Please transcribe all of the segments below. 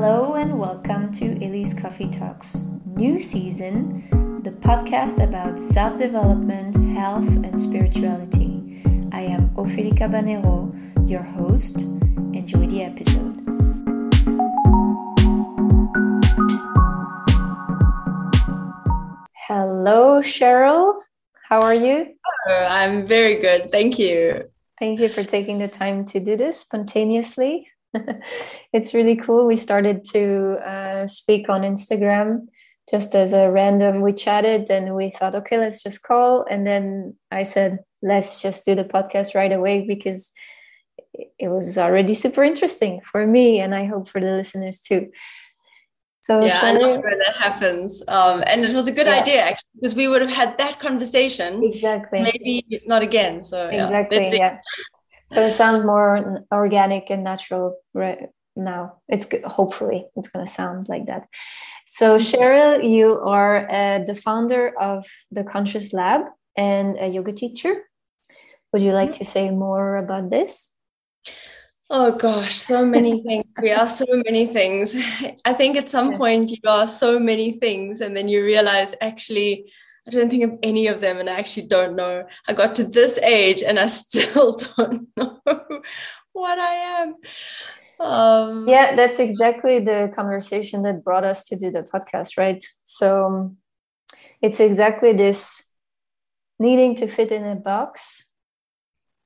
Hello and welcome to Elise Coffee Talks new season, the podcast about self development, health, and spirituality. I am Ophélie Cabanero, your host. Enjoy the episode. Hello, Cherryl. How are you? Oh, I'm very good. Thank you. Thank you for taking the time to do this spontaneously. it's really cool. We started to uh, speak on Instagram just as a random. We chatted and we thought, okay, let's just call. And then I said, let's just do the podcast right away because it was already super interesting for me and I hope for the listeners too. So yeah, I love when that happens. Um, and it was a good yeah. idea actually, because we would have had that conversation. Exactly. Maybe not again. So exactly. Yeah so it sounds more organic and natural right now it's hopefully it's going to sound like that so mm-hmm. cherryl you are uh, the founder of the conscious lab and a yoga teacher would you like mm-hmm. to say more about this Oh gosh, so many things. We are so many things. I think at some point you are so many things, and then you realize actually I don't think of any of them, and I actually don't know. I got to this age, and I still don't know what I am. Um, yeah, that's exactly the conversation that brought us to do the podcast, right? So it's exactly this needing to fit in a box,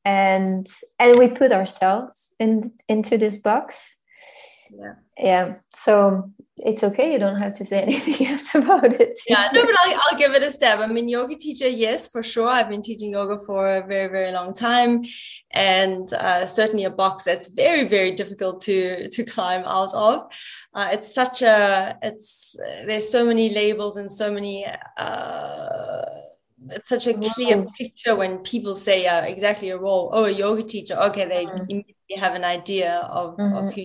and and we put ourselves in into this box. Yeah. Yeah. So it's okay. You don't have to say anything else about it. Yeah, no, but I'll, I'll give it a stab. I mean, yoga teacher, yes, for sure. I've been teaching yoga for a very, very long time, and uh, certainly a box that's very, very difficult to to climb out of. Uh, it's such a it's there's so many labels and so many. Uh, it's such a clear picture when people say uh, exactly a role. Oh, a yoga teacher. Okay, they mm-hmm. immediately have an idea of, mm-hmm. of who.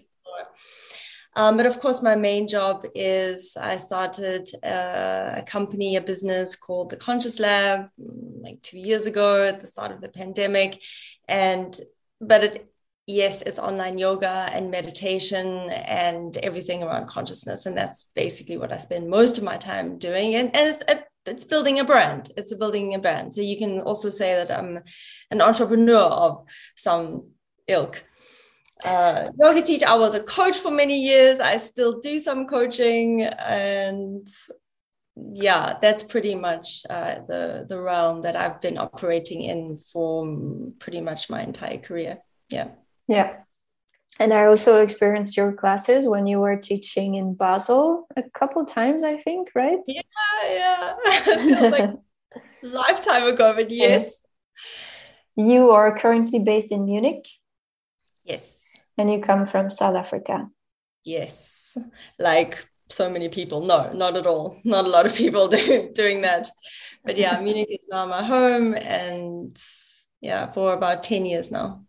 Um, but of course, my main job is I started uh, a company, a business called the Conscious Lab, mm, like two years ago at the start of the pandemic. And, but it, yes, it's online yoga and meditation and everything around consciousness. And that's basically what I spend most of my time doing. And, and it's, a, it's building a brand. It's a building a brand. So you can also say that I'm an entrepreneur of some ilk uh, yoga teacher. I was a coach for many years. I still do some coaching, and yeah, that's pretty much uh, the the realm that I've been operating in for pretty much my entire career. Yeah. Yeah. And I also experienced your classes when you were teaching in Basel a couple times, I think, right? Yeah, yeah. Like lifetime ago, but yes. You are currently based in Munich. Yes. And you come from South Africa? Yes. Like so many people. No, not at all. Not a lot of people do, doing that. But yeah, Munich is now my home and yeah, for about 10 years now.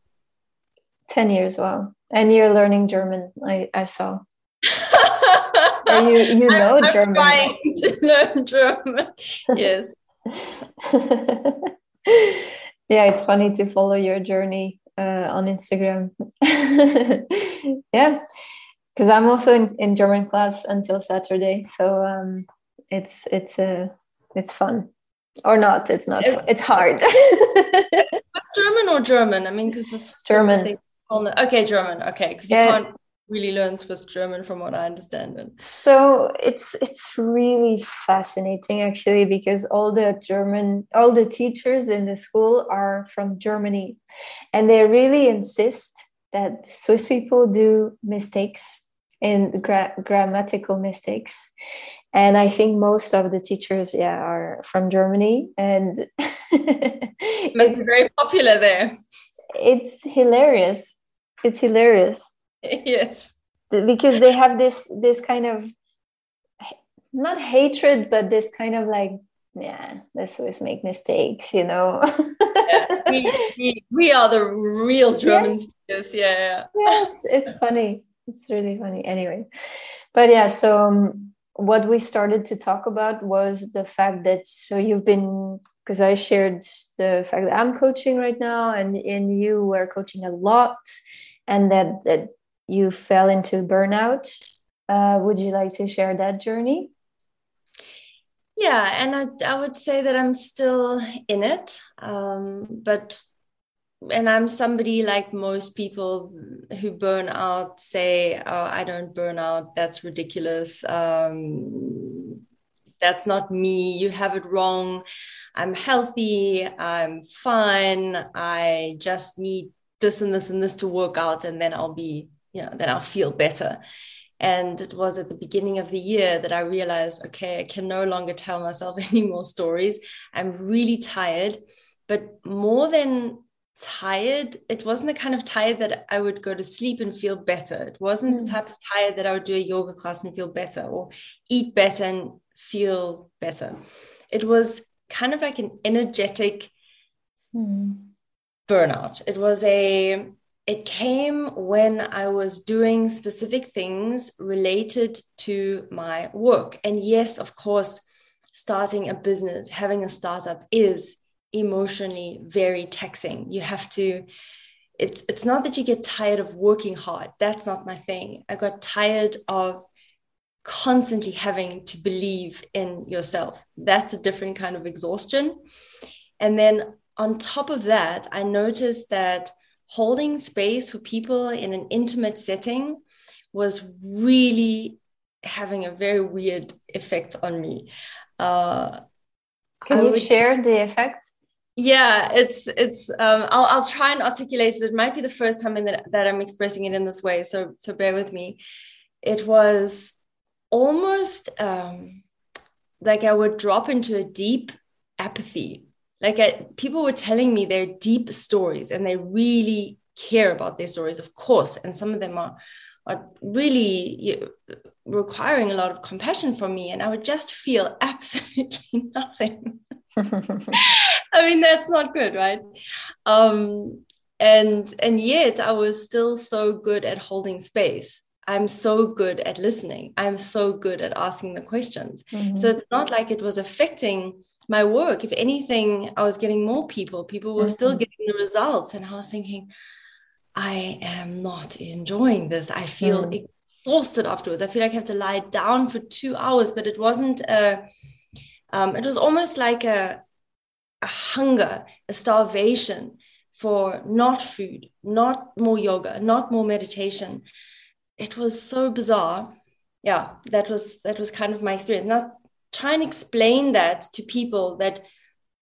10 years, wow. And you're learning German, I, I saw. you you know I'm, German. I'm trying to learn German. yes. yeah, it's funny to follow your journey uh, on Instagram. yeah, because I'm also in, in German class until Saturday, so um, it's it's uh, it's fun or not. It's not. It's hard. it's German or German? I mean, because it's German. Okay, German. Okay, because yeah. you can't really learn Swiss German from what I understand. So it's it's really fascinating actually because all the German all the teachers in the school are from Germany and they really insist that Swiss people do mistakes in gra- grammatical mistakes and I think most of the teachers yeah are from Germany and it must be very popular there. It's hilarious. It's hilarious yes. Because they have this this kind of not hatred but this kind of like yeah the swiss make mistakes you know? Yeah, we, we, we, are the real german yeah. speakers yeah yeah, yeah. It's, it's funny. It's really funny. Anyway. But yeah so um, what we started to talk about was the fact that so you've been because i shared the fact that i'm coaching right now and and you were coaching a lot and that that you fell into burnout uh, would you like to share that journey? Yeah and I, I would say that i'm still in it um, but and i'm somebody like most people who burn out say oh i don't burn out that's ridiculous um, that's not me you have it wrong i'm healthy i'm fine i just need this and this and this to work out and then i'll be you know then i'll feel better and it was at the beginning of the year that I realized, okay, I can no longer tell myself any more stories. I'm really tired. But more than tired, it wasn't the kind of tired that I would go to sleep and feel better. It wasn't mm. the type of tired that I would do a yoga class and feel better or eat better and feel better. It was kind of like an energetic mm. burnout. It was a it came when I was doing specific things related to my work. And yes, of course, starting a business, having a startup is emotionally very taxing. You have to, it's, it's not that you get tired of working hard. That's not my thing. I got tired of constantly having to believe in yourself. That's a different kind of exhaustion. And then on top of that, I noticed that holding space for people in an intimate setting was really having a very weird effect on me. Uh, Can I you would, share the effect? Yeah, it's it's. Um, I'll I'll try and articulate it. It might be the first time that that I'm expressing it in this way, so so bear with me. It was almost um, like I would drop into a deep apathy like I, people were telling me their deep stories and they really care about their stories of course and some of them are are really you know, requiring a lot of compassion from me and i would just feel absolutely nothing. I mean that's not good right? Um and and yet i was still so good at holding space. I'm so good at listening. I'm so good at asking the questions. Mm-hmm. so it's not like it was affecting my work. If anything, I was getting more people. People were mm-hmm. still getting the results. And I was thinking, I am not enjoying this. I feel mm. exhausted afterwards. I feel like I have to lie down for two hours, but it wasn't a, um, it was almost like a, a hunger, a starvation for not food, not more yoga, not more meditation. It was so bizarre. Yeah, that was that was kind of my experience. Not try and explain that to people that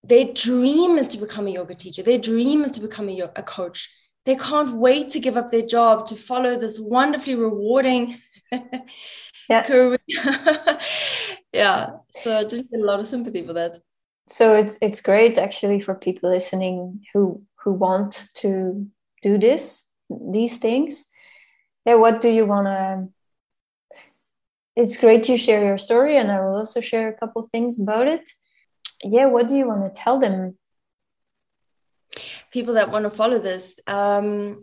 their dream is to become a yoga teacher their dream is to become a, a coach. They can't wait to give up their job to follow this wonderfully rewarding yeah. career. Yeah so i did get a lot of sympathy for that. So it's it's great actually for people listening who who want to do this these things. Yeah what do you want to it's great you share your story and i will also share a couple things about it. Yeah what do you want to tell them? People that want to follow this um,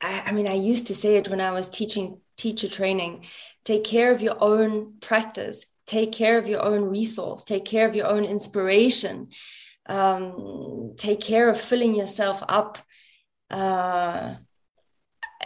I, I mean i used to say it when i was teaching teacher training. Take care of your own practice. Take care of your own resource. Take care of your own inspiration. Um, take care of filling yourself up uh,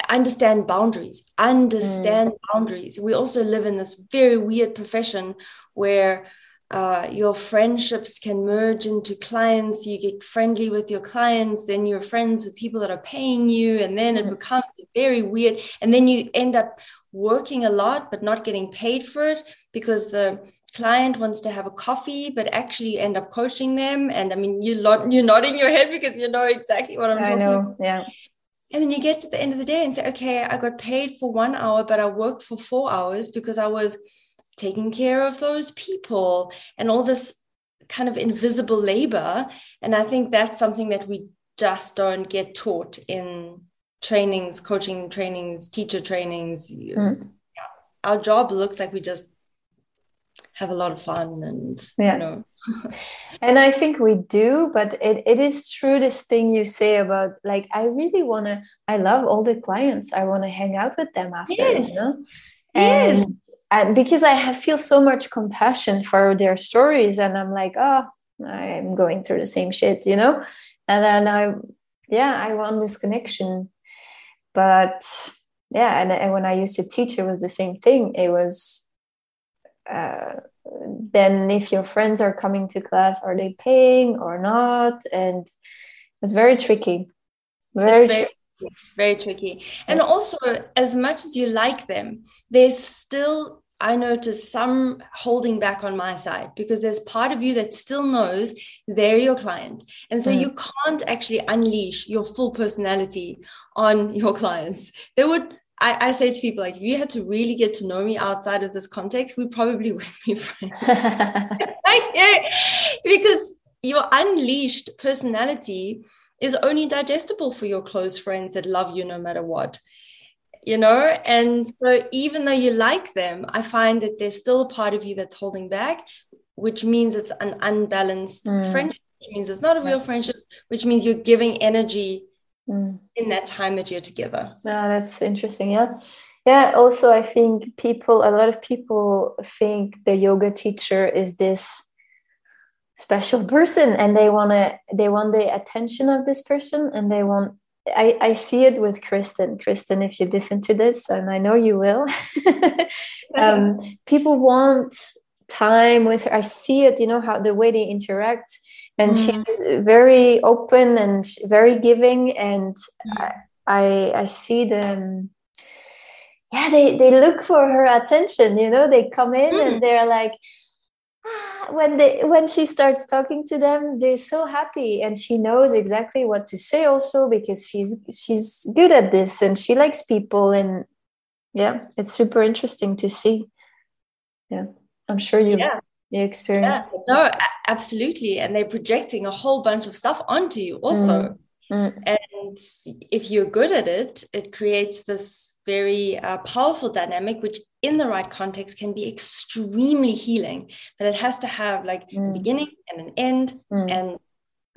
understand boundaries understand mm. boundaries. We also live in this very weird profession where uh, your friendships can merge into clients. You get friendly with your clients then you're friends with people that are paying you and then it mm. becomes very weird. And then you end up working a lot but not getting paid for it because the client wants to have a coffee but actually end up coaching them. And i mean you you're nodding your head because you know exactly what i'm I talking know, about. yeah and then you get to the end of the day and say, okay, I got paid for one hour, but I worked for four hours because I was taking care of those people and all this kind of invisible labor. And I think that's something that we just don't get taught in trainings, coaching trainings, teacher trainings. Mm. Our job looks like we just have a lot of fun and yeah. you know and I think we do, but it, it is true this thing you say about like I really wanna I love all the clients. I wanna hang out with them after, yes. you know? And, yes. and because I have feel so much compassion for their stories and I'm like, oh, I'm going through the same shit, you know? And then I yeah, I want this connection. But yeah and, and when i used to teach it was the same thing it was uh, then if your friends are coming to class are they paying or not and it's very tricky very, very tricky. very tricky and also as much as you like them there's still I notice some holding back on my side because there's part of you that still knows they're your client. And so mm. you can't actually unleash your full personality on your clients. They would, I, I, say to people, like, if you had to really get to know me outside of this context, we probably wouldn't be friends. because your unleashed personality is only digestible for your close friends that love you no matter what you know and so even though you like them i find that there's still a part of you that's holding back which means it's an unbalanced mm. friendship which means it's not a real friendship which means you're giving energy mm. in that time that you're together yeah that's interesting yeah yeah also i think people a lot of people think the yoga teacher is this special person and they want to they want the attention of this person and they want I, I see it with Kristen. Kristen, if you listen to this, and I know you will, um, people want time with her. I see it, you know, how the way they interact. And mm. she's very open and very giving. And mm. I, I see them, yeah, they, they look for her attention, you know, they come in mm. and they're like, when they when she starts talking to them they're so happy and she knows exactly what to say also because she's she's good at this and she likes people and yeah it's super interesting to see yeah i'm sure you yeah. You experienced yeah. no absolutely and they're projecting a whole bunch of stuff onto you also mm. Mm. and if you're good at it it creates this very uh, powerful dynamic which in the right context can be extremely healing but it has to have like mm. a beginning and an end mm. and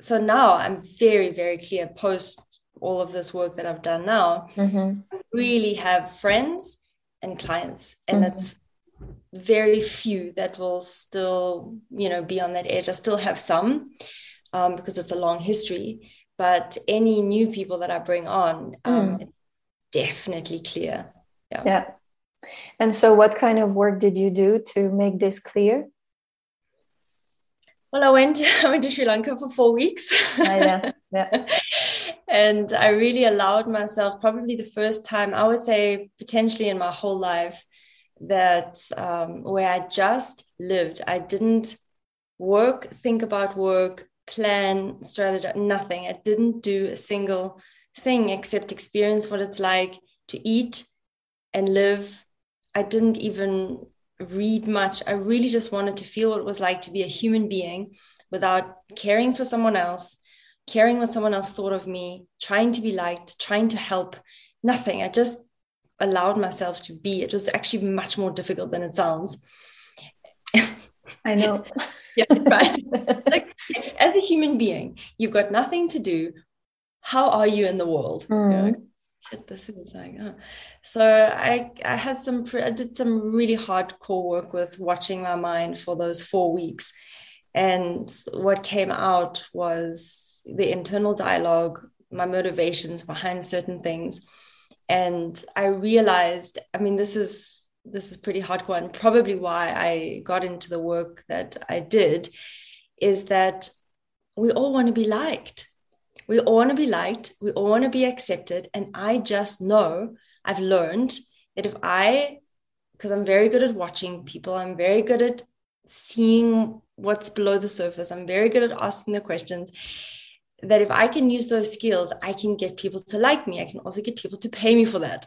so now i'm very very clear post all of this work that i've done now mm-hmm. really have friends and clients and mm-hmm. it's very few that will still you know be on that edge i still have some um, because it's a long history but any new people that i bring on um, mm. definitely clear yeah yeah and so, what kind of work did you do to make this clear? Well, I went I went to Sri Lanka for four weeks. Oh, yeah, yeah. and I really allowed myself, probably the first time I would say, potentially in my whole life, that um, where I just lived. I didn't work, think about work, plan, strategy, nothing. I didn't do a single thing except experience what it's like to eat and live I didn't even read much. I really just wanted to feel what it was like to be a human being without caring for someone else, caring what someone else thought of me, trying to be liked, trying to help. Nothing. I just allowed myself to be. It was actually much more difficult than it sounds. I know. yeah, right. like as a human being, you've got nothing to do. How are you in the world? Mm. You know? shit, this is like, uh. so I, I had some, I did some really hardcore work with watching my mind for those four weeks. And what came out was the internal dialogue, my motivations behind certain things. And I realized, I mean, this is, this is pretty hardcore and probably why I got into the work that I did is that we all want to be liked we all want to be liked, we all want to be accepted. And I just know I've learned that if I, because I'm very good at watching people, I'm very good at seeing what's below the surface, I'm very good at asking the questions. That if I can use those skills, I can get people to like me. I can also get people to pay me for that.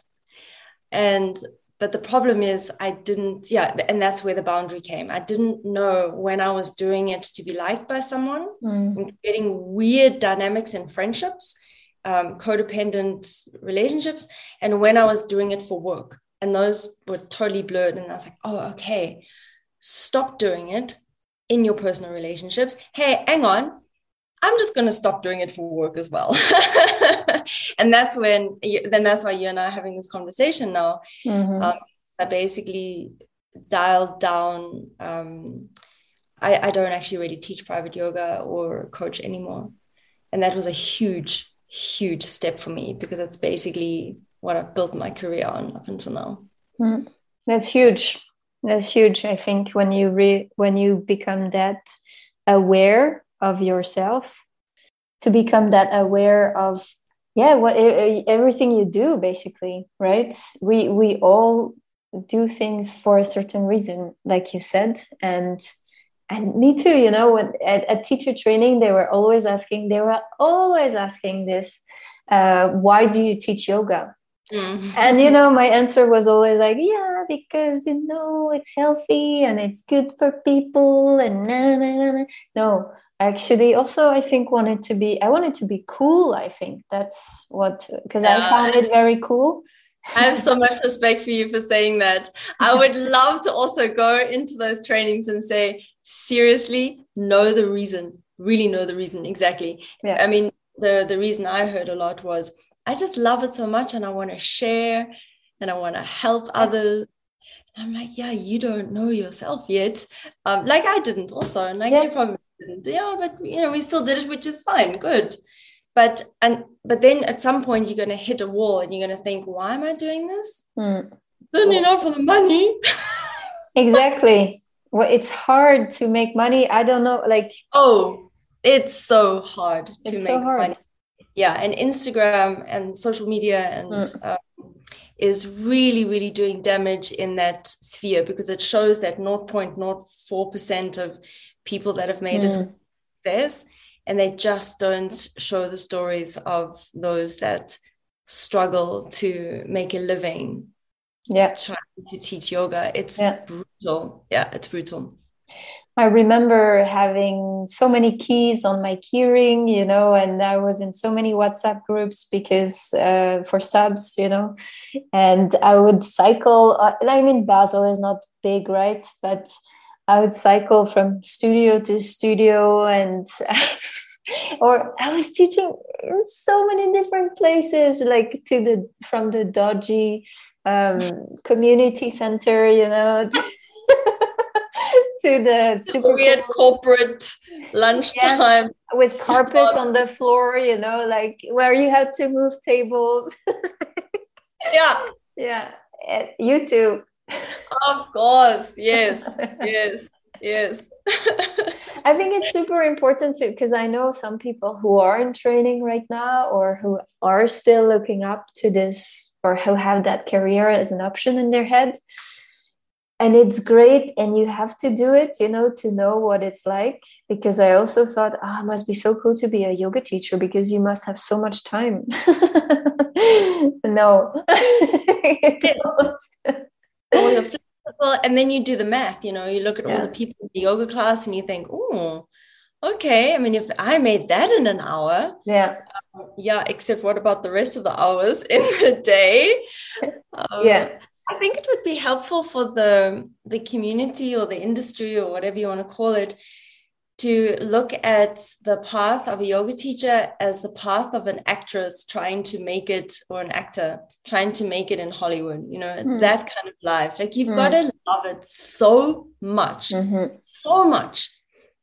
And but the problem is i didn't yeah and that's where the boundary came i didn't know when i was doing it to be liked by someone mm. and creating weird dynamics in friendships um, codependent relationships and when i was doing it for work and those were totally blurred and i was like oh okay stop doing it in your personal relationships hey hang on i'm just going to stop doing it for work as well and that's when then that's why you and I are having this conversation now. Mm-hmm. Um, I basically dialed down. Um, I, I don't actually really teach private yoga or coach anymore, and that was a huge, huge step for me because that's basically what I've built my career on up until now. Mm. That's huge. That's huge. I think when you re- when you become that aware of yourself, to become that aware of yeah, what everything you do basically, right? We we all do things for a certain reason, like you said, and and me too. You know, when, at, at teacher training, they were always asking. They were always asking this: uh, Why do you teach yoga? Mm. And you know, my answer was always like, yeah, because you know it's healthy and it's good for people and nah, nah, nah. no. Actually, also I think wanted to be I wanted to be cool. I think that's what because yeah. I found it very cool. I have so much respect for you for saying that. I would love to also go into those trainings and say, seriously, know the reason, really know the reason exactly. Yeah. I mean, the the reason I heard a lot was I just love it so much and I want to share and I want to help others. And I'm like, yeah, you don't know yourself yet. Um, like I didn't also, and like yeah. you probably Yeah, but you know, we still did it, which is fine, good. But and but then at some point you're gonna hit a wall and you're gonna think, why am I doing this? Mm. Certainly not for the money. exactly. Well, it's hard to make money. I don't know, like oh, it's so hard to it's make so hard. money yeah and instagram and social media and mm. um, is really really doing damage in that sphere because it shows that 0.04% of people that have made mm. a success and they just don't show the stories of those that struggle to make a living yeah trying to teach yoga it's yeah. brutal yeah it's brutal I remember having so many keys on my keyring, you know, and I was in so many WhatsApp groups because uh, for subs, you know, and I would cycle. Uh, I mean, Basel is not big, right? But I would cycle from studio to studio and. or I was teaching in so many different places, like to the from the dodgy um, community center, you know, to the super weird cool. corporate lunchtime yeah, with carpet on the floor, you know, like where you had to move tables. yeah. Yeah. You too. Of course. Yes. yes. Yes. I think it's super important too, because I know some people who are in training right now or who are still looking up to this or who have that career as an option in their head and it's great and you have to do it you know to know what it's like because i also thought oh it must be so cool to be a yoga teacher because you must have so much time no and then you do the math you know you look at yeah. all the people in the yoga class and you think oh okay i mean if i made that in an hour yeah. um, yeah except what about the rest of the hours in the day? Um, yeah. I think it would be helpful for the the community or the industry or whatever you want to call it to look at the path of a yoga teacher as the path of an actress trying to make it or an actor trying to make it in Hollywood. You know, it's mm. that kind of life. Like you've mm. got to love it so much, mm-hmm. so much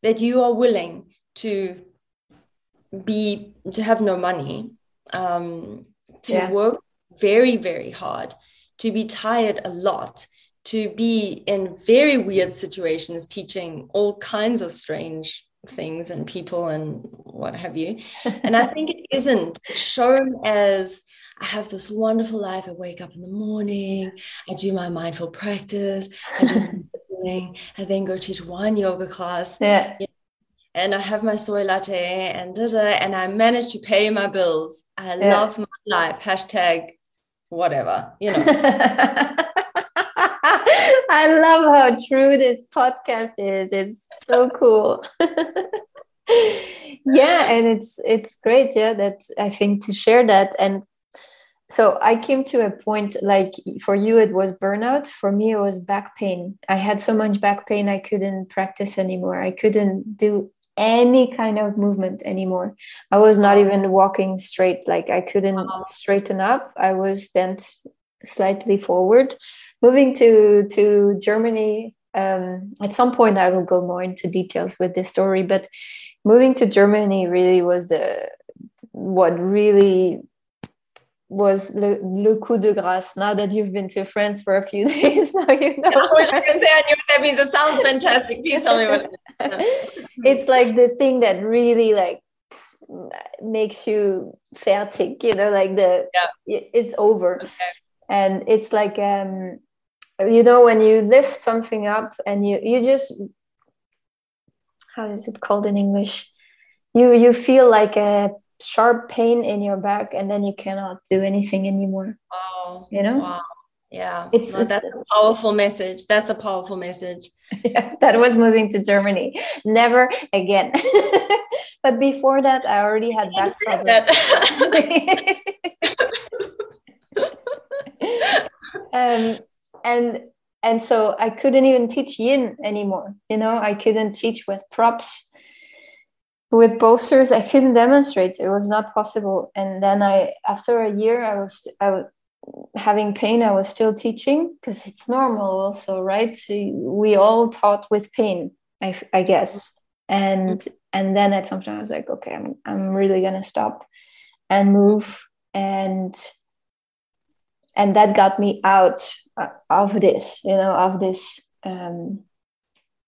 that you are willing to be to have no money, um, to yeah. work very, very hard to be tired a lot, to be in very weird situations, teaching all kinds of strange things and people and what have you. And I think it isn't shown as I have this wonderful life. I wake up in the morning, I do my mindful practice, I do I then go teach one yoga class. Yeah. And I have my soy latte and da, da, and I manage to pay my bills. I yeah. love my life. Hashtag whatever, you know. I love how true this podcast is. It's so cool. yeah, and it's it's great. Yeah, that's I think to share that and so I came to a point like for you it was burnout for me it was back pain I had so much back pain I couldn't practice anymore I couldn't do any kind of movement anymore. I was not even walking straight, like I couldn't straighten up. I was bent slightly forward. Moving to to Germany, um, at some point I will go more into details with this story, but moving to Germany really was the what really was le, le coup de grâce. Now that you've been to France for a few days, now you know. I could say I knew what that means. It sounds fantastic. Please tell me what. it's like the thing that really like makes you fertig, you know, like the yeah. it's over, okay. And it's like um, you know, when you lift something up and you you just how is it called in English? You you feel like a sharp pain in your back and then you cannot do anything anymore oh you know? wow. Yeah. It's, no, it's that's a powerful message. That's a powerful message. Yeah, that was moving to germany. Never again. But before that i already had back problems um, and and so i couldn't even teach yin anymore you know? I couldn't teach with props. With bolsters i couldn't demonstrate. It was not possible. And then i after a year i was i was having pain i was still teaching because it's normal also right? So we all taught with pain i, I guess. And and then at some time i was like okay i'm, I'm really gonna stop and move. And and that got me out uh, of this you know of this um,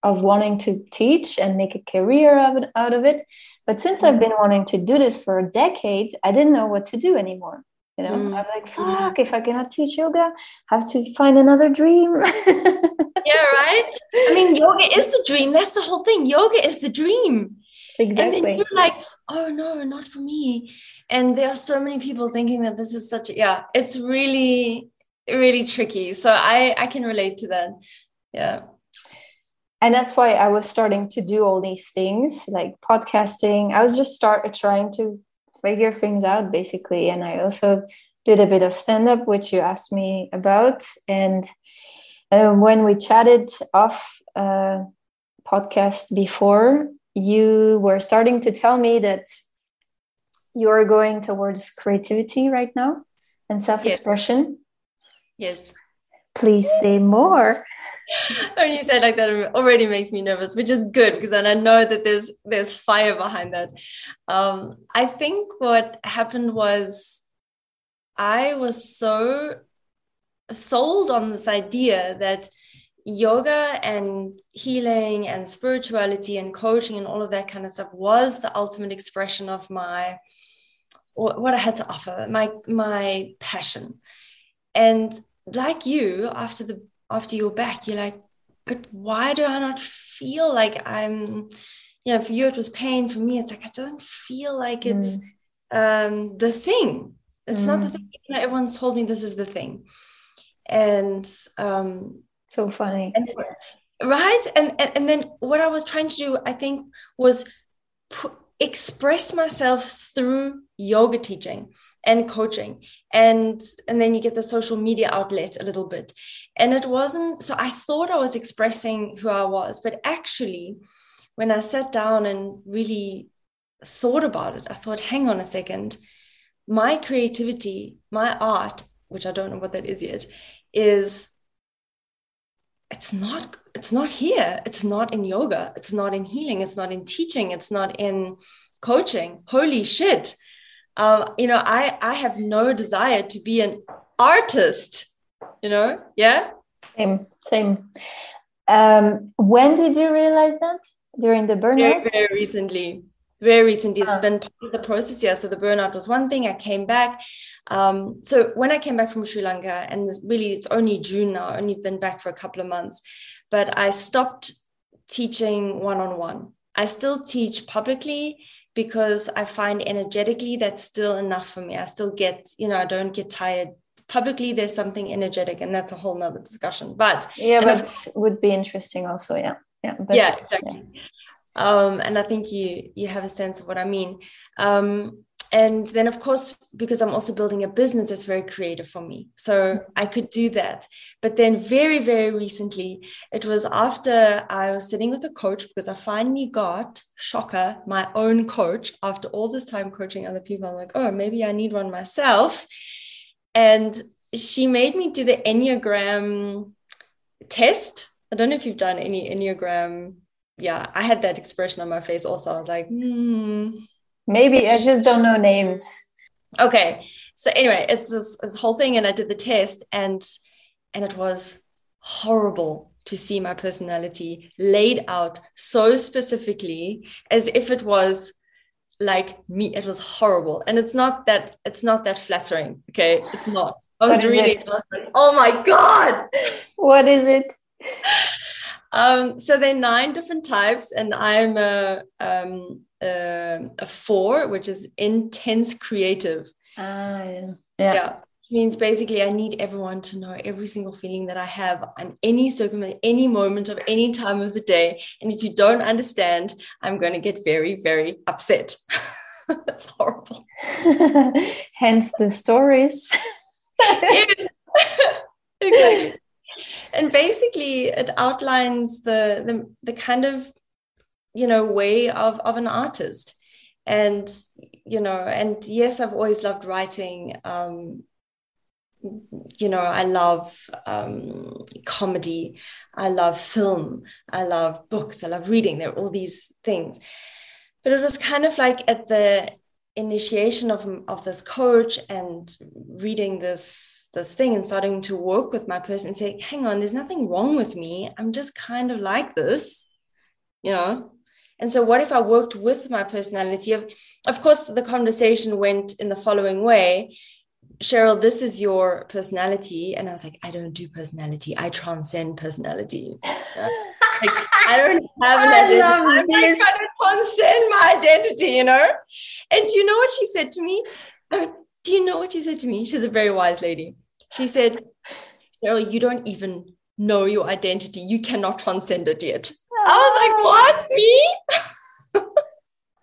of wanting to teach and make a career of it, out of it. But since I've been wanting to do this for a decade, I didn't know what to do anymore. You know, mm. I was like, fuck, if I cannot teach yoga, I have to find another dream. yeah, right? I mean, yoga is the dream. That's the whole thing. Yoga is the dream. Exactly. And then you're like, oh no, not for me. And there are so many people thinking that this is such a, yeah, it's really, really tricky. So I I can relate to that. Yeah and that's why i was starting to do all these things like podcasting i was just start trying to figure things out basically and i also did a bit of stand up which you asked me about and uh, when we chatted off uh, podcast before you were starting to tell me that you're going towards creativity right now and self-expression. Yes, yes. please say more. When you say like that it already makes me nervous which is good because then i know that there's there's fire behind that. Um i think what happened was i was so sold on this idea that yoga and healing and spirituality and coaching and all of that kind of stuff was the ultimate expression of my what i had to offer my my passion and like you after the after you're back, you're like, but why do I not feel like I'm, you know, for you it was pain. For me, it's like I don't feel like it's mm. um, the thing. It's mm. not the mm. thing. You know, everyone's told me this is the thing, and um, so funny, and, right? And, and and then what I was trying to do, I think, was put, express myself through yoga teaching and coaching. And and then you get the social media outlet a little bit. And it wasn't so i thought i was expressing who i was but actually when i sat down and really thought about it i thought hang on a second. My creativity my art which i don't know what that is yet is it's not it's not here it's not in yoga it's not in healing it's not in teaching it's not in coaching holy shit um, you know, I I have no desire to be an artist. You know, yeah. Same, same. Um, when did you realize that? During the burnout? Very, very recently. Very recently. It's uh. been part of the process. Yeah. So the burnout was one thing. I came back. Um, so when I came back from Sri Lanka, and really it's only June now, I only been back for a couple of months, but I stopped teaching one on one. I still teach publicly because I find energetically that's still enough for me. I still get, you know, I don't get tired. Publicly, there's something energetic, and that's a whole nother discussion. But yeah, but would be interesting also. Yeah, yeah, but, yeah, exactly. Yeah. Um, and I think you you have a sense of what I mean. Um, and then of course because i'm also building a business that's very creative for me. So i could do that. But then very very recently it was after i was sitting with a coach because i finally got shocker my own coach after all this time coaching other people. I'm like oh maybe i need one myself. And she made me do the enneagram test. I don't know if you've done any enneagram. Yeah i had that expression on my face also. I was like hmm Maybe I just don't know names. okay so anyway it's this, this whole thing and i did the test and and it was horrible to see my personality laid out so specifically as if it was like me. It was horrible and it's not that it's not that flattering okay? It's not. I was really like, oh my god! What is it? Um so there are nine different types and i'm a um a, a four which is intense creative ah yeah yeah, yeah means basically I need everyone to know every single feeling that I have on any circumstance, any moment of any time of the day. And if you don't understand, I'm going to get very, very upset. That's horrible. Hence the stories. yes, exactly. And basically, it outlines the, the the kind of you know way of of an artist. And you know and yes i've always loved writing. Um, you know i love um, comedy. I love film. I love books. I love reading. There are all these things. But it was kind of like at the initiation of, of this coach and reading this this thing and starting to work with my person and say hang on there's nothing wrong with me. I'm just kind of like this you know and so what if i worked with my personality of of course the conversation went in the following way Cherryl, this is your personality. And I was like, I don't do personality. I transcend personality. like, I don't have an identity. I'm like, trying to transcend my identity, you know? And do you know what she said to me? do you know what she said to me? She's a very wise lady. She said, Cherryl, you don't even know your identity. You cannot transcend it yet. I was like, oh. what? Me?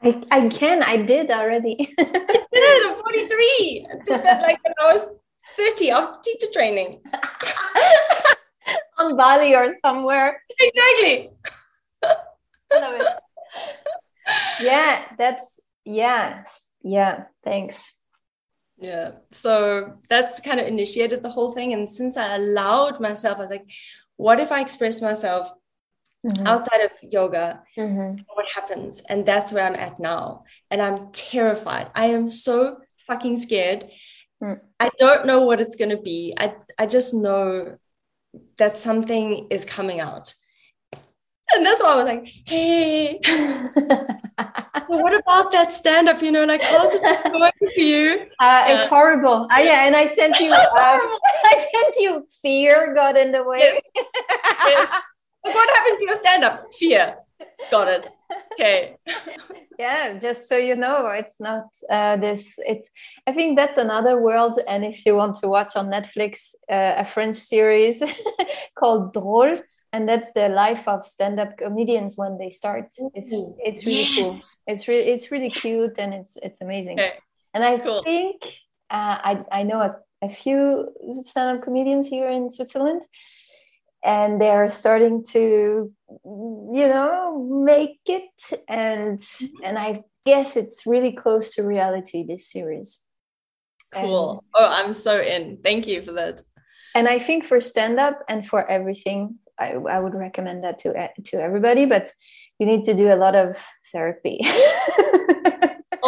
I, I can. I did already. I did. I'm 43. I did that like when I was 30 after teacher training. On Bali or somewhere. Exactly. love it. Yeah, that's yeah. Yeah, thanks. Yeah. So that's kind of initiated the whole thing. And since I allowed myself, I was like, what if I express myself mm-hmm. outside of yoga mm-hmm. what happens? And that's where i'm at now. And i'm terrified. I am so fucking scared. Mm. i don't know what it's going to be. I i just know that something is coming out. And that's why i was like hey. So what about that stand up you know like how's it going for you? Uh, it's horrible. Uh, yeah and i sent you uh, i sent you fear got in the way. Yes. Yes what happened to your stand up? Fear. Got it. Okay. yeah, just so you know, it's not uh, this. It's. I think that's another world. And if you want to watch on Netflix uh, a French series called Drôle, and that's the life of stand-up comedians when they start. It's it's really yes. cool. It's really it's really cute and it's it's amazing. Okay. And I cool. think uh, I I know a, a few stand-up comedians here in Switzerland and they're starting to you know make it. And mm-hmm. and i guess it's really close to reality this series. Cool. And, oh i'm so in. Thank you for that. And i think for stand up and for everything I, I would recommend that to to everybody but you need to do a lot of therapy.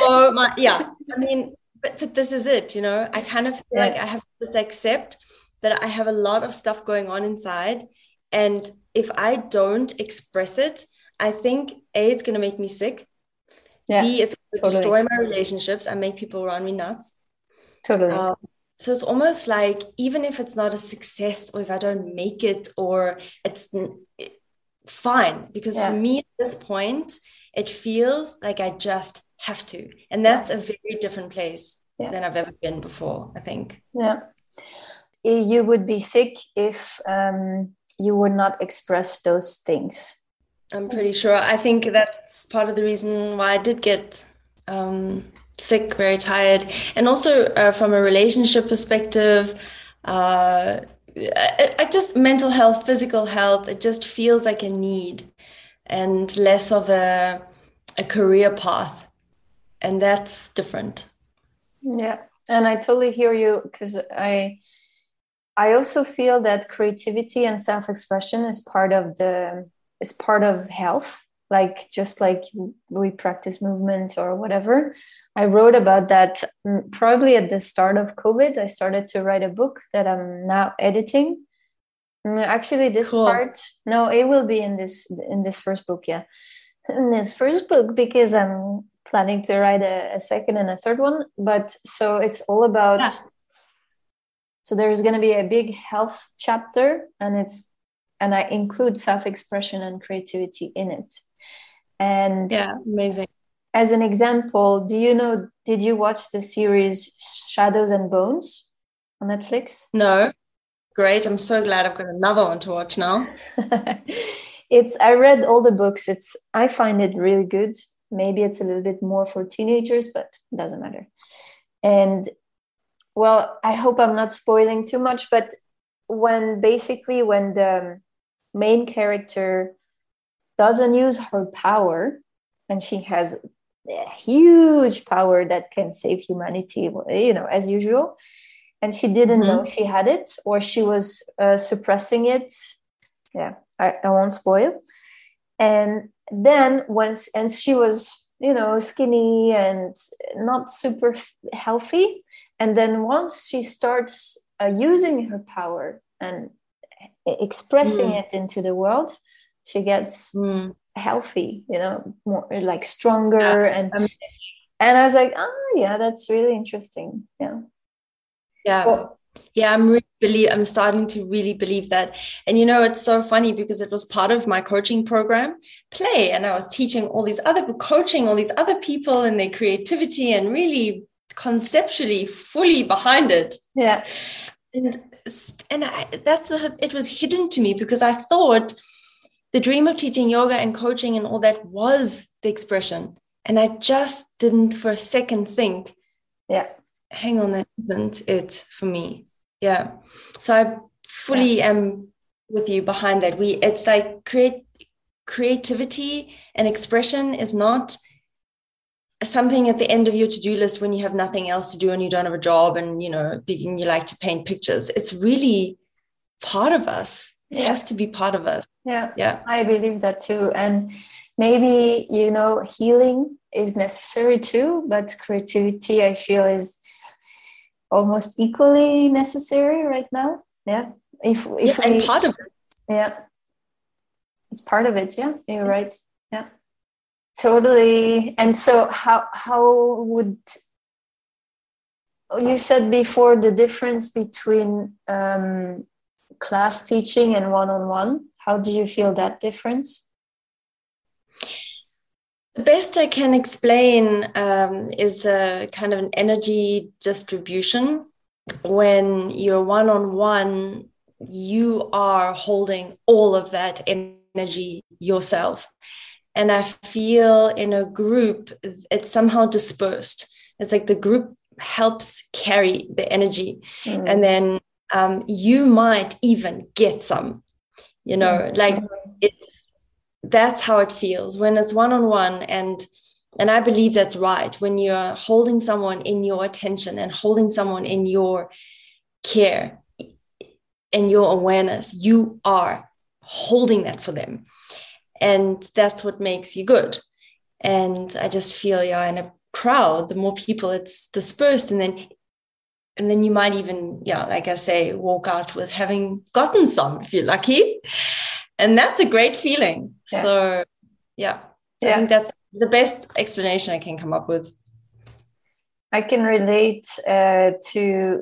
Oh my yeah. I mean but, but this is it you know? I kind of feel yeah. like i have to just accept that I have a lot of stuff going on inside. And if I don't express it, I think A, it's going to make me sick. Yeah, B, it's going to totally. destroy my relationships and make people around me nuts. Totally. Um, so it's almost like even if it's not a success or if I don't make it or it's fine, because yeah. for me at this point, it feels like I just have to. And that's yeah. a very different place yeah. than I've ever been before, I think. Yeah you would be sick if um, you would not express those things. I'm pretty sure. I think that's part of the reason why I did get um, sick, very tired, and also uh, from a relationship perspective. Uh, I, I just mental health, physical health. It just feels like a need, and less of a a career path, and that's different. Yeah, and I totally hear you because I I also feel that creativity and self-expression is part of the is part of health like just like we practice movement or whatever. I wrote about that mm, probably at the start of COVID. I started to write a book that I'm now editing. Mm, actually, this cool. part, no, it will be in this in this first book, yeah, in this first book because I'm planning to write a, a second and a third one. But so it's all about. Yeah. So there's going to be a big health chapter, and it's and I include self expression and creativity in it. And yeah, amazing. As an example, do you know, did you watch the series Shadows and Bones on Netflix? No. Great. I'm so glad I've got another one to watch now. it's I read all the books. It's I find it really good. Maybe it's a little bit more for teenagers, but it doesn't matter. And well, I hope I'm not spoiling too much, but when basically when the main character doesn't use her power and she has a huge power that can save humanity you know as usual and she didn't mm-hmm. know she had it or she was uh, suppressing it yeah I, I won't spoil and then once and she was you know skinny and not super healthy and then once she starts uh, using her power and expressing mm. it into the world she gets mm. healthy you know more like stronger yeah. and and i was like oh yeah that's really interesting yeah yeah so, yeah i'm really believe i'm starting to really believe that and you know it's so funny because it was part of my coaching program play and i was teaching all these other coaching all these other people and their creativity and really conceptually fully behind it yeah and and I, that's the, it was hidden to me because I thought the dream of teaching yoga and coaching and all that was the expression, and I just didn't for a second think, yeah, hang on, that isn't it for me. Yeah, so I fully yeah. am with you behind that. We it's like create creativity and expression is not something at the end of your to-do list when you have nothing else to do and you don't have a job and you know you like to paint pictures. It's really part of us. It has to be part of us. Yeah. Yeah. I believe that too. And maybe you know healing is necessary too but creativity i feel is almost equally necessary right now. Yeah. If if yeah, we, and part of it. Yeah. It's part of it. Yeah. You're right. yeah totally. And so how how would you said before the difference between um, class teaching and one-on-one. How do you feel that difference? The best i can explain um, is a kind of an energy distribution. When you're one-on-one you are holding all of that energy yourself and i feel in a group it's somehow dispersed. It's like the group helps carry the energy. Mm. and then um, you might even get some you know mm. like it's that's how it feels when it's one-on-one. And and i believe that's right. When you're holding someone in your attention and holding someone in your care and your awareness you are holding that for them and that's what makes you good. And i just feel yeah in a crowd the more people it's dispersed and then and then you might even yeah like i say walk out with having gotten some if you're lucky. And that's a great feeling. Yeah. so yeah, yeah. i think that's the best explanation i can come up with. I can relate uh, to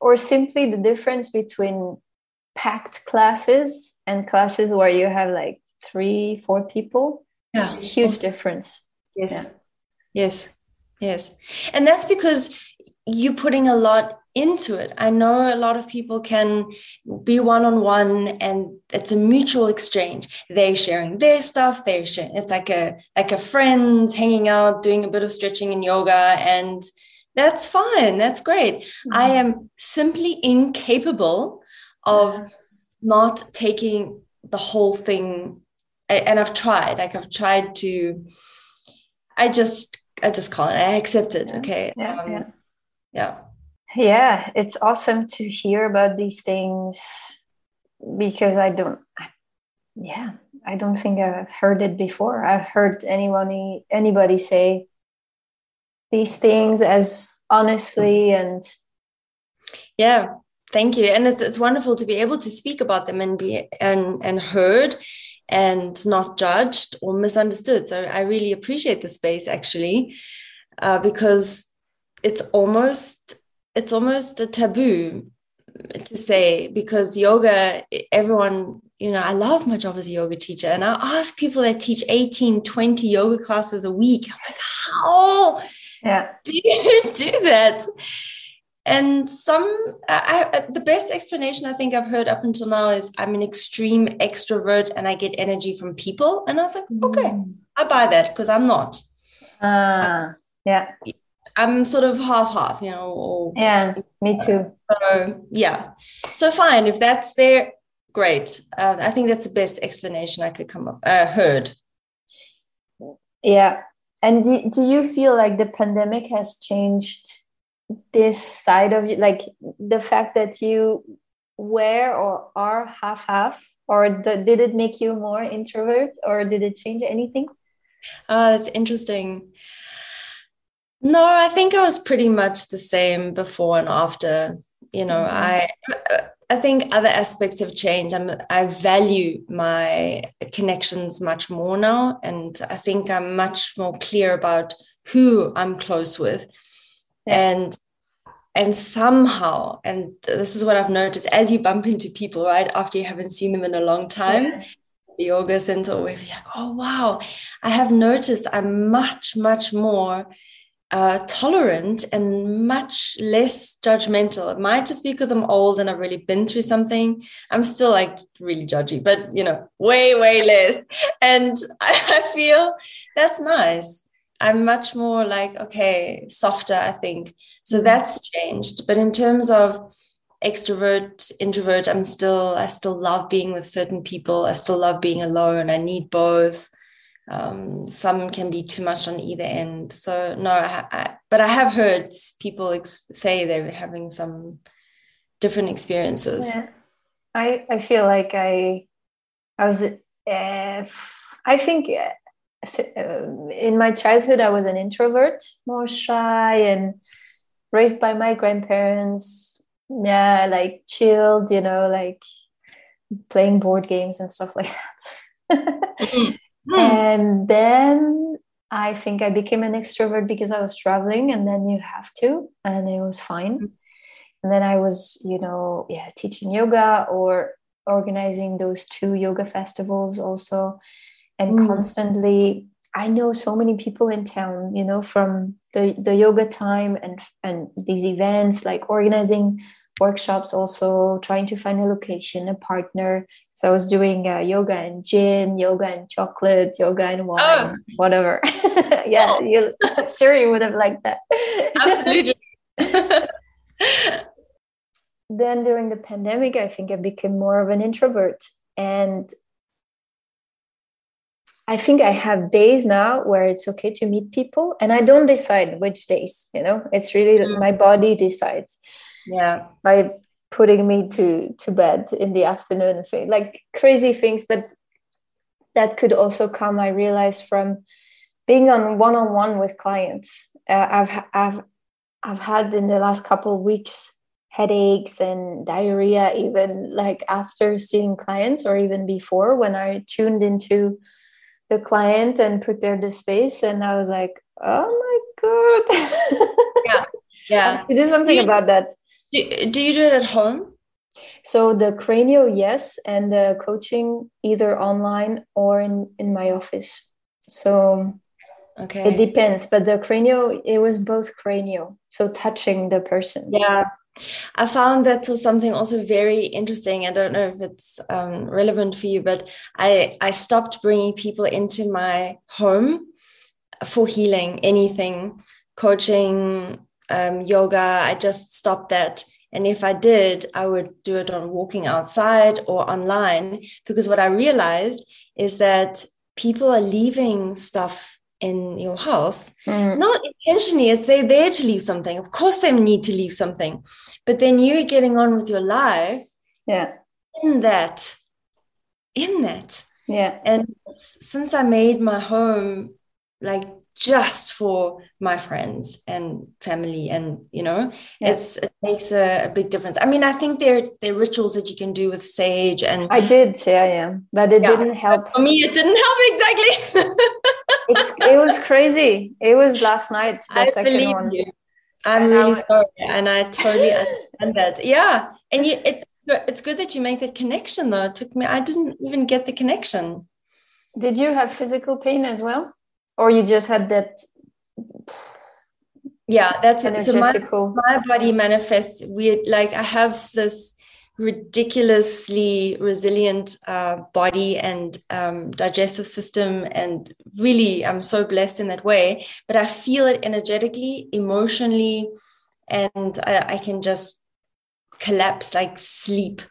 or simply the difference between packed classes and classes where you have like three, four people. Yeah. It's a huge difference. Yes. Yeah. Yes. Yes. And that's because you're putting a lot into it. I know a lot of people can be one on one and it's a mutual exchange. They're sharing their stuff, they're sharing it's like a like a friend hanging out, doing a bit of stretching and yoga and that's fine. That's great. Mm-hmm. I am simply incapable of not taking the whole thing and I've tried, like I've tried to, I just, I just can't, I accept it. Okay. Yeah, um, yeah. Yeah. Yeah. It's awesome to hear about these things because I don't, I, yeah, I don't think I've heard it before. I've heard anyone anybody say these things as honestly and yeah thank you and it's, it's wonderful to be able to speak about them and be and and heard and not judged or misunderstood. So i really appreciate the space actually uh, because it's almost it's almost a taboo to say because yoga everyone you know i love my job as a yoga teacher and i ask people that teach 18 20 yoga classes a week. I'm like how yeah. do you do that and some I, the best explanation i think i've heard up until now is i'm an extreme extrovert and i get energy from people and i was like okay mm. i buy that because i'm not uh, yeah I'm sort of half half, you know. Or, yeah, me too. So yeah, so fine if that's there, great. Uh, I think that's the best explanation I could come up uh, heard. Yeah, and do, do you feel like the pandemic has changed this side of you, like the fact that you were or are half half, or the, did it make you more introvert, or did it change anything? Uh, that's interesting. No, I think I was pretty much the same before and after. You know, mm-hmm. I I think other aspects have changed. I'm, I value my connections much more now, and I think I'm much more clear about who I'm close with, yeah. and and somehow, and this is what I've noticed as you bump into people right after you haven't seen them in a long time. Yeah. The yoga center, where you're like, oh wow, I have noticed I'm much, much more uh, tolerant and much less judgmental. It might just be because I'm old and I've really been through something. I'm still like really judgy, but you know, way, way less. And I, I feel that's nice. I'm much more like, okay, softer, I think. So that's changed. But in terms of extrovert, introvert, I'm still, I still love being with certain people. I still love being alone. I need both um, some can be too much on either end. So no, I, I, but I have heard people ex- say they're having some different experiences. Yeah. I I feel like I I was uh, I think uh, in my childhood I was an introvert, more shy and raised by my grandparents. Yeah, like chilled, you know, like playing board games and stuff like that. mm-hmm. Hmm. And then I think I became an extrovert because I was traveling, and then you have to, and it was fine. Hmm. And then I was, you know, yeah, teaching yoga or organizing those two yoga festivals also, and mm. constantly. I know so many people in town, you know, from the, the yoga time and and these events, like organizing workshops also trying to find a location a partner so i was doing uh, yoga and gin yoga and chocolate yoga and wine oh. whatever yeah oh. you sure you would have liked that absolutely then during the pandemic i think i became more of an introvert and I think I have days now where it's okay to meet people and I don't decide which days, you know, it's really mm. my body decides yeah. by putting me to to bed in the afternoon like crazy things but that could also come i realized from being on one-on-one with clients. Uh, i've i've i've had in the last couple of weeks headaches and diarrhea even like after seeing clients or even before when i tuned into the client and prepared the space and i was like oh my god yeah yeah do something about that do, do you do it at home? So the cranio, yes, and the coaching either online or in in my office. So okay, it depends. But the cranio, it was both cranio, so touching the person. Yeah, I found that to something also very interesting. I don't know if it's um, relevant for you, but I I stopped bringing people into my home for healing anything, coaching, um, yoga. I just stopped that. And if I did, I would do it on walking outside or online because what I realized is that people are leaving stuff in your house, mm. not intentionally, it's they're there to leave something. Of course, they need to leave something, but then you're getting on with your life. Yeah. In that, in that. Yeah. And since I made my home like just for my friends and family and you know yeah. it's it makes a, a, big difference i mean i think there there are rituals that you can do with sage and i did yeah yeah but it yeah. didn't help for me it didn't help exactly it was crazy. It was last night the I second one. you. i'm and really sorry and i totally understand that. Yeah and you it's it's good that you make that connection though. It took me i didn't even get the connection. Did you have physical pain as well? Or you just had that yeah that's it so my, my body manifests weird like i have this ridiculously resilient uh, body and um, digestive system and really i'm so blessed in that way but i feel it energetically emotionally and I, I can just collapse like sleep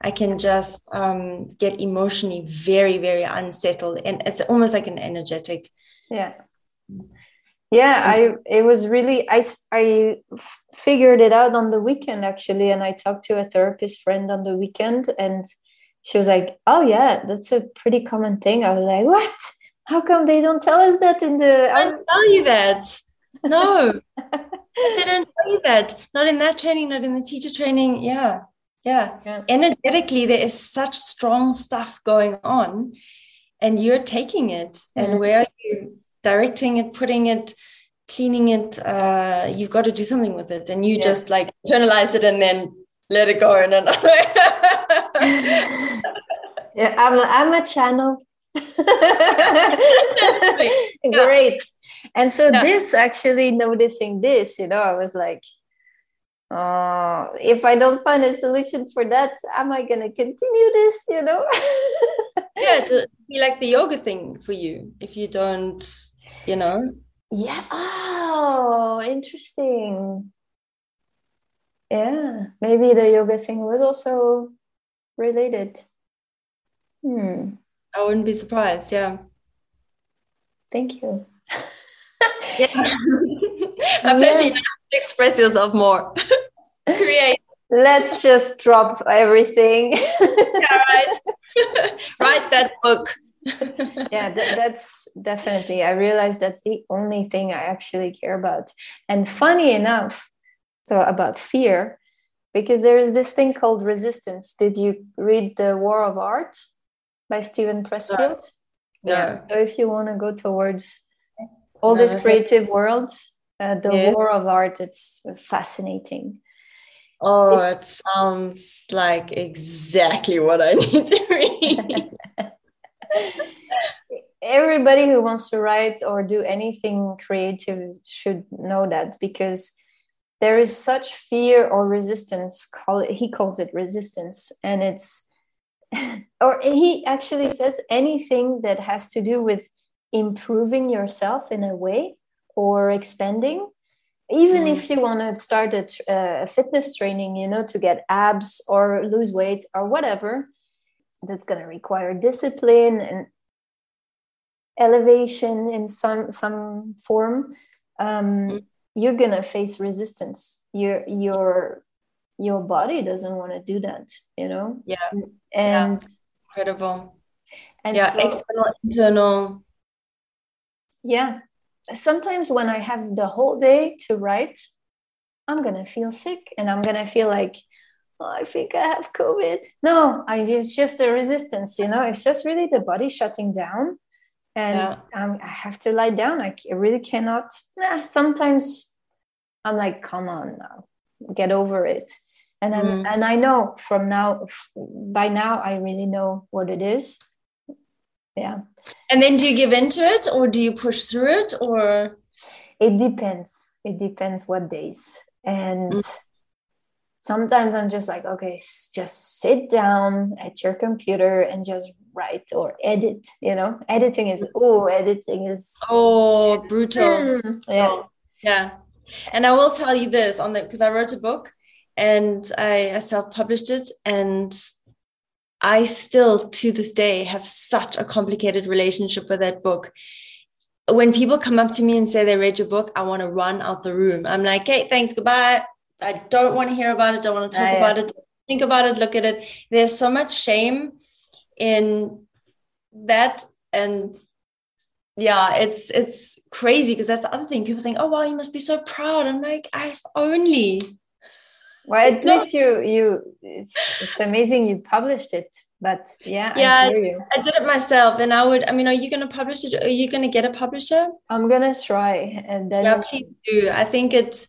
I can just um, get emotionally very, very unsettled. And it's almost like an energetic yeah yeah i it was really i i figured it out on the weekend actually and i talked to a therapist friend on the weekend and she was like oh yeah that's a pretty common thing. I was like what? How come they don't tell us that in the i don't tell you that. No. They don't tell you that. Not in that training not in the teacher training. Yeah. Yeah, yeah. energetically there is such strong stuff going on and you're taking it. And mm. where are you directing it putting it cleaning it uh you've got to do something with it and you yeah. just like internalize it and then let it go and then yeah i'm a, i'm a channel great and so yeah. this actually noticing this you know i was like uh, if I don't find a solution for that, am I going to continue this? You know? yeah, be like the yoga thing for you. If you don't, you know. Yeah. Oh, interesting. Yeah, maybe the yoga thing was also related. Hmm. I wouldn't be surprised. Yeah. Thank you. yeah. Especially yeah. express yourself more. Create. Let's just drop everything. yeah, right. Write that book. Yeah, th- that's definitely. I realize that's the only thing I actually care about. And funny enough, so about fear, because there is this thing called resistance. Did you read The War of Art by Steven Pressfield? Yeah. So if you want to go towards all this creative world, uh, the yeah. war of art, it's fascinating. Oh, it sounds like exactly what I need to read. Everybody who wants to write or do anything creative should know that because there is such fear or resistance. Call it, he calls it resistance, and it's or he actually says anything that has to do with improving yourself in a way or expanding even mm. if you want to start a, a, fitness training you know to get abs or lose weight or whatever that's going to require discipline and elevation in some some form um, mm. you're going to face resistance. Your your your body doesn't want to do that you know? Yeah. And yeah. incredible. and yeah so, external internal. Yeah. Sometimes when I have the whole day to write, I'm gonna feel sick and I'm gonna feel like, oh, I think I have COVID. No, I, it's just a resistance, you know, it's just really the body shutting down. And yeah. um, I have to lie down. I really cannot. Nah, sometimes I'm like, come on now, get over it. And then, mm. and I know from now, by now, I really know what it is. Yeah and then do you give into it or do you push through it or? It depends. It depends what days. And mm. Sometimes I'm just like, okay, just sit down at your computer and just write or edit. You know, editing is, oh, editing is. Oh, brutal. Mm, yeah. Oh, yeah. And I will tell you this on the, because I wrote a book and I, I self published it. And I still to this day have such a complicated relationship with that book. When people come up to me and say they read your book, I want to run out the room. I'm like, hey, thanks, goodbye. I don't want to hear about it. I don't want to talk oh, yeah. about it. Think about it. Look at it. There's so much shame in that and yeah, it's it's crazy because that's the other thing. People think, oh wow, you must be so proud. I'm like, I've only well at least you you it's it's amazing you published it but yeah yeah I, I, did it myself and i would i mean are you going to publish it are you going to get a publisher i'm going to try and then yeah please do i think it's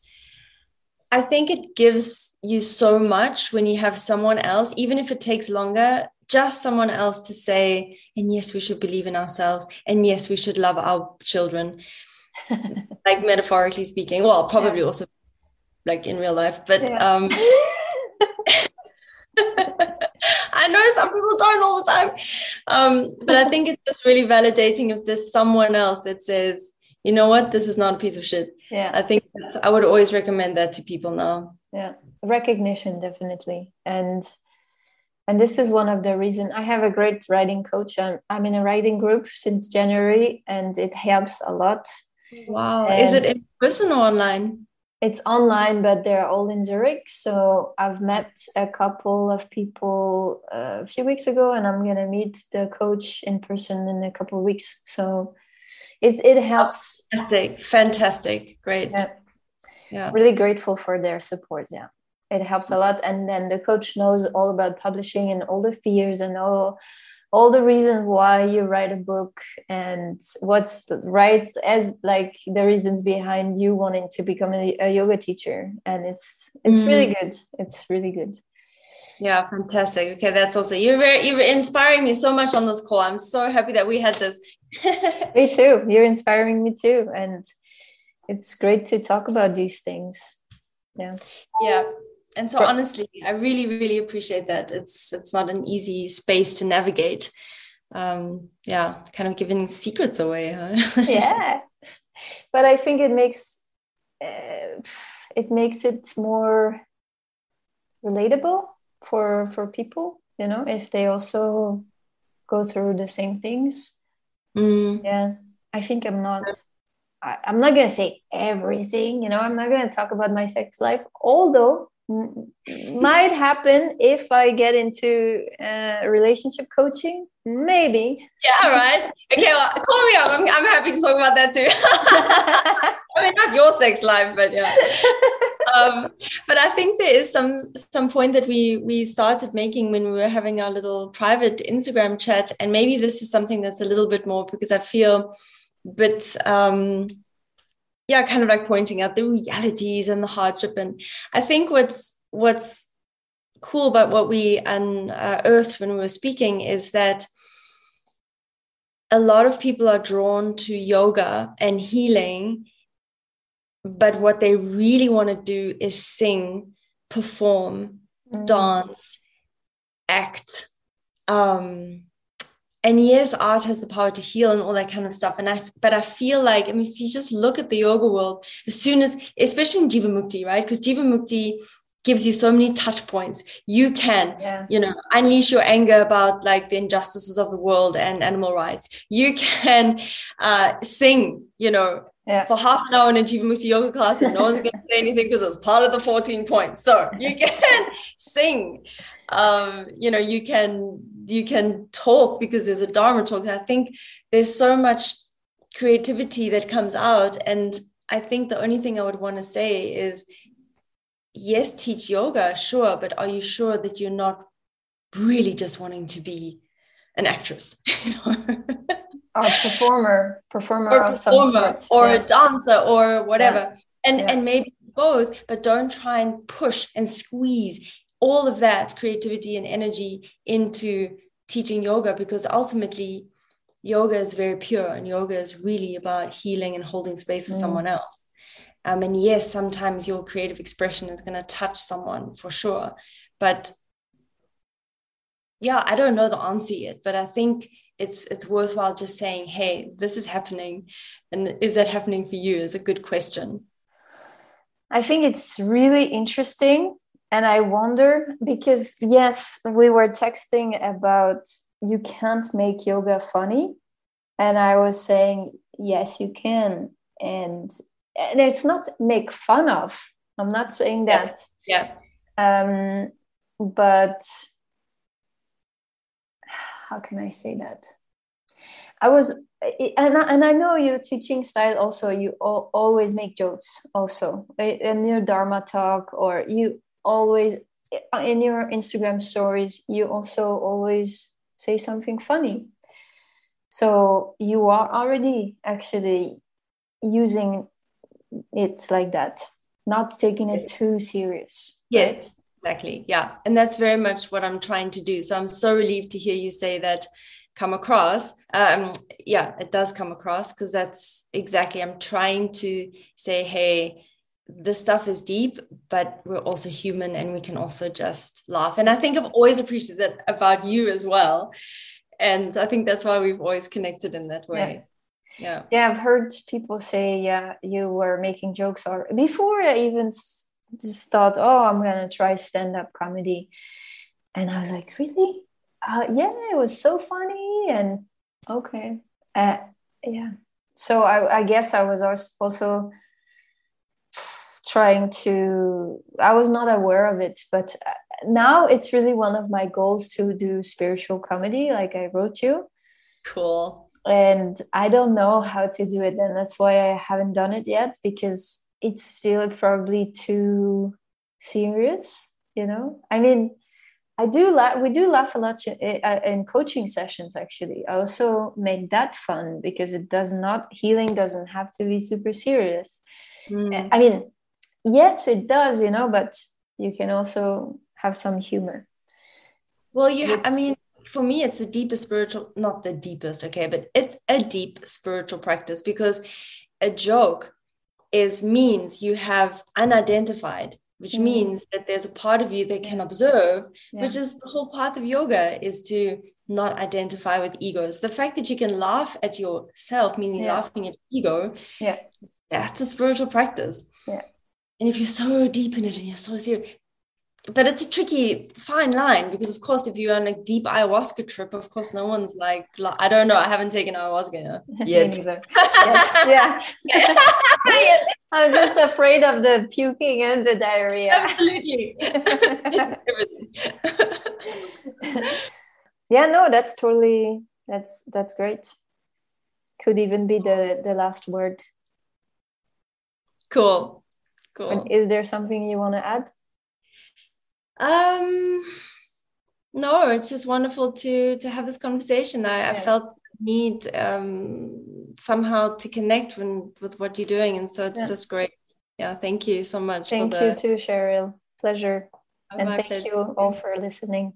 i think it gives you so much when you have someone else even if it takes longer just someone else to say and yes we should believe in ourselves and yes we should love our children like metaphorically speaking well probably yeah. also like in real life but yeah. um I know some people don't all the time. Um, but I think it's just really validating if there's someone else that says, you know what, this is not a piece of shit. Yeah. I think I would always recommend that to people now. Yeah. Recognition, definitely. And and this is one of the reasons I have a great writing coach. I'm, I'm in a writing group since January and it helps a lot. Wow. And is it in person or online? it's online, but they're all in Zurich. So I've met a couple of people uh, a few weeks ago, and I'm gonna meet the coach in person in a couple of weeks. So it it helps. Fantastic, fantastic, great. Yeah. yeah, really grateful for their support. Yeah, it helps a lot. And then the coach knows all about publishing and all the fears and all all the reasons why you write a book and what's right as like the reasons behind you wanting to become a, a yoga teacher and it's it's mm. really good it's really good yeah fantastic. Okay that's also you're very you're inspiring me so much on this call. I'm so happy that we had this. Me too. You're inspiring me too. And it's great to talk about these things. Yeah. Yeah. And so honestly i really really appreciate that. It's it's not an easy space to navigate. Um yeah kind of giving secrets away huh? yeah. But i think it makes uh, it makes it more relatable for for people you know if they also go through the same things mm. yeah i think i'm not I, i'm not gonna say everything you know i'm not gonna talk about my sex life although might happen if I get into uh, relationship coaching. Maybe. Yeah, right. Okay, well, call me up. I'm, I'm happy to talk about that too. I mean, not your sex life, but yeah. Um, but I think there is some some point that we we started making when we were having our little private Instagram chat, and maybe this is something that's a little bit more because I feel, but um, yeah kind of like pointing out the realities and the hardship and i think what's what's cool about what we unearthed when we were speaking is that a lot of people are drawn to yoga and healing but what they really want to do is sing perform mm. dance act um and yes art has the power to heal and all that kind of stuff and i but i feel like i mean if you just look at the yoga world as soon as especially in Jivamukti right because jiva mukti gives you so many touch points you can yeah. you know unleash your anger about like the injustices of the world and animal rights you can uh, sing you know yeah. for half an hour in a Jivamukti yoga class and no one's going to say anything because it's part of the 14 points. So you can sing, um, you know, you can you can talk because there's a dharma talk i think there's so much creativity that comes out and i think the only thing i would want to say is yes teach yoga sure but are you sure that you're not really just wanting to be an actress you know? or performer performer, or, performer, or yeah. a dancer or whatever yeah. and yeah. and maybe both but don't try and push and squeeze all of that creativity and energy into teaching yoga because ultimately yoga is very pure and yoga is really about healing and holding space for mm. someone else um, and yes sometimes your creative expression is going to touch someone for sure but yeah i don't know the answer yet but i think it's it's worthwhile just saying hey this is happening and is that happening for you is a good question i think it's really interesting and I wonder because, yes, we were texting about you can't make yoga funny. And I was saying, yes, you can. And, and it's not make fun of. I'm not saying that. Yeah. Um, but how can I say that? I was, and I, and I know your teaching style also. You always make jokes also in your Dharma talk, or you always in your Instagram stories. You also always say something funny. So you are already actually using it like that, not taking it too serious. Yeah. Right? Exactly. Yeah. And that's very much what I'm trying to do. So I'm so relieved to hear you say that come across um yeah it does come across because that's exactly i'm trying to say hey this stuff is deep but we're also human and we can also just laugh. And i think i've always appreciated that about you as well. And i think that's why we've always connected in that way. Yeah. Yeah, yeah i've heard people say yeah you were making jokes or before i even just thought oh i'm gonna try stand-up comedy. And i was like really? Uh, yeah, it was so funny and okay, uh, yeah. So I, I guess I was also trying to. I was not aware of it, but uh, now it's really one of my goals to do spiritual comedy, like I wrote you. Cool. And I don't know how to do it, and that's why I haven't done it yet because it's still probably too serious. You know, I mean I do laugh. We do laugh a lot in, uh, in coaching sessions. Actually, I also make that fun because it does not healing doesn't have to be super serious. Mm. I mean, yes, it does, you know, but you can also have some humor. Well, you. Ha- I mean, for me, it's the deepest spiritual, not the deepest, okay, but it's a deep spiritual practice because a joke is means you have unidentified which mm. means that there's a part of you that can observe yeah. which is the whole part of yoga is to not identify with egos the fact that you can laugh at yourself meaning yeah. laughing at ego yeah that's a spiritual practice yeah and if you're so deep in it and you're so serious but it's a tricky fine line because of course if you're on a deep ayahuasca trip of course no one's like i don't know. I haven't taken ayahuasca yet. Yeah. I'm just afraid of the puking and the diarrhea. Absolutely. Yeah no that's totally that's that's great. Could even be the the last word. Cool cool and is there something you want to add um, no, it's just wonderful to to have this conversation. I, yes. I felt need um, somehow to connect when, with what you're doing, and so it's yeah. just great. Yeah, thank you so much. Thank you the... too, Cherryl. Pleasure, oh, and thank pleasure. you all for listening.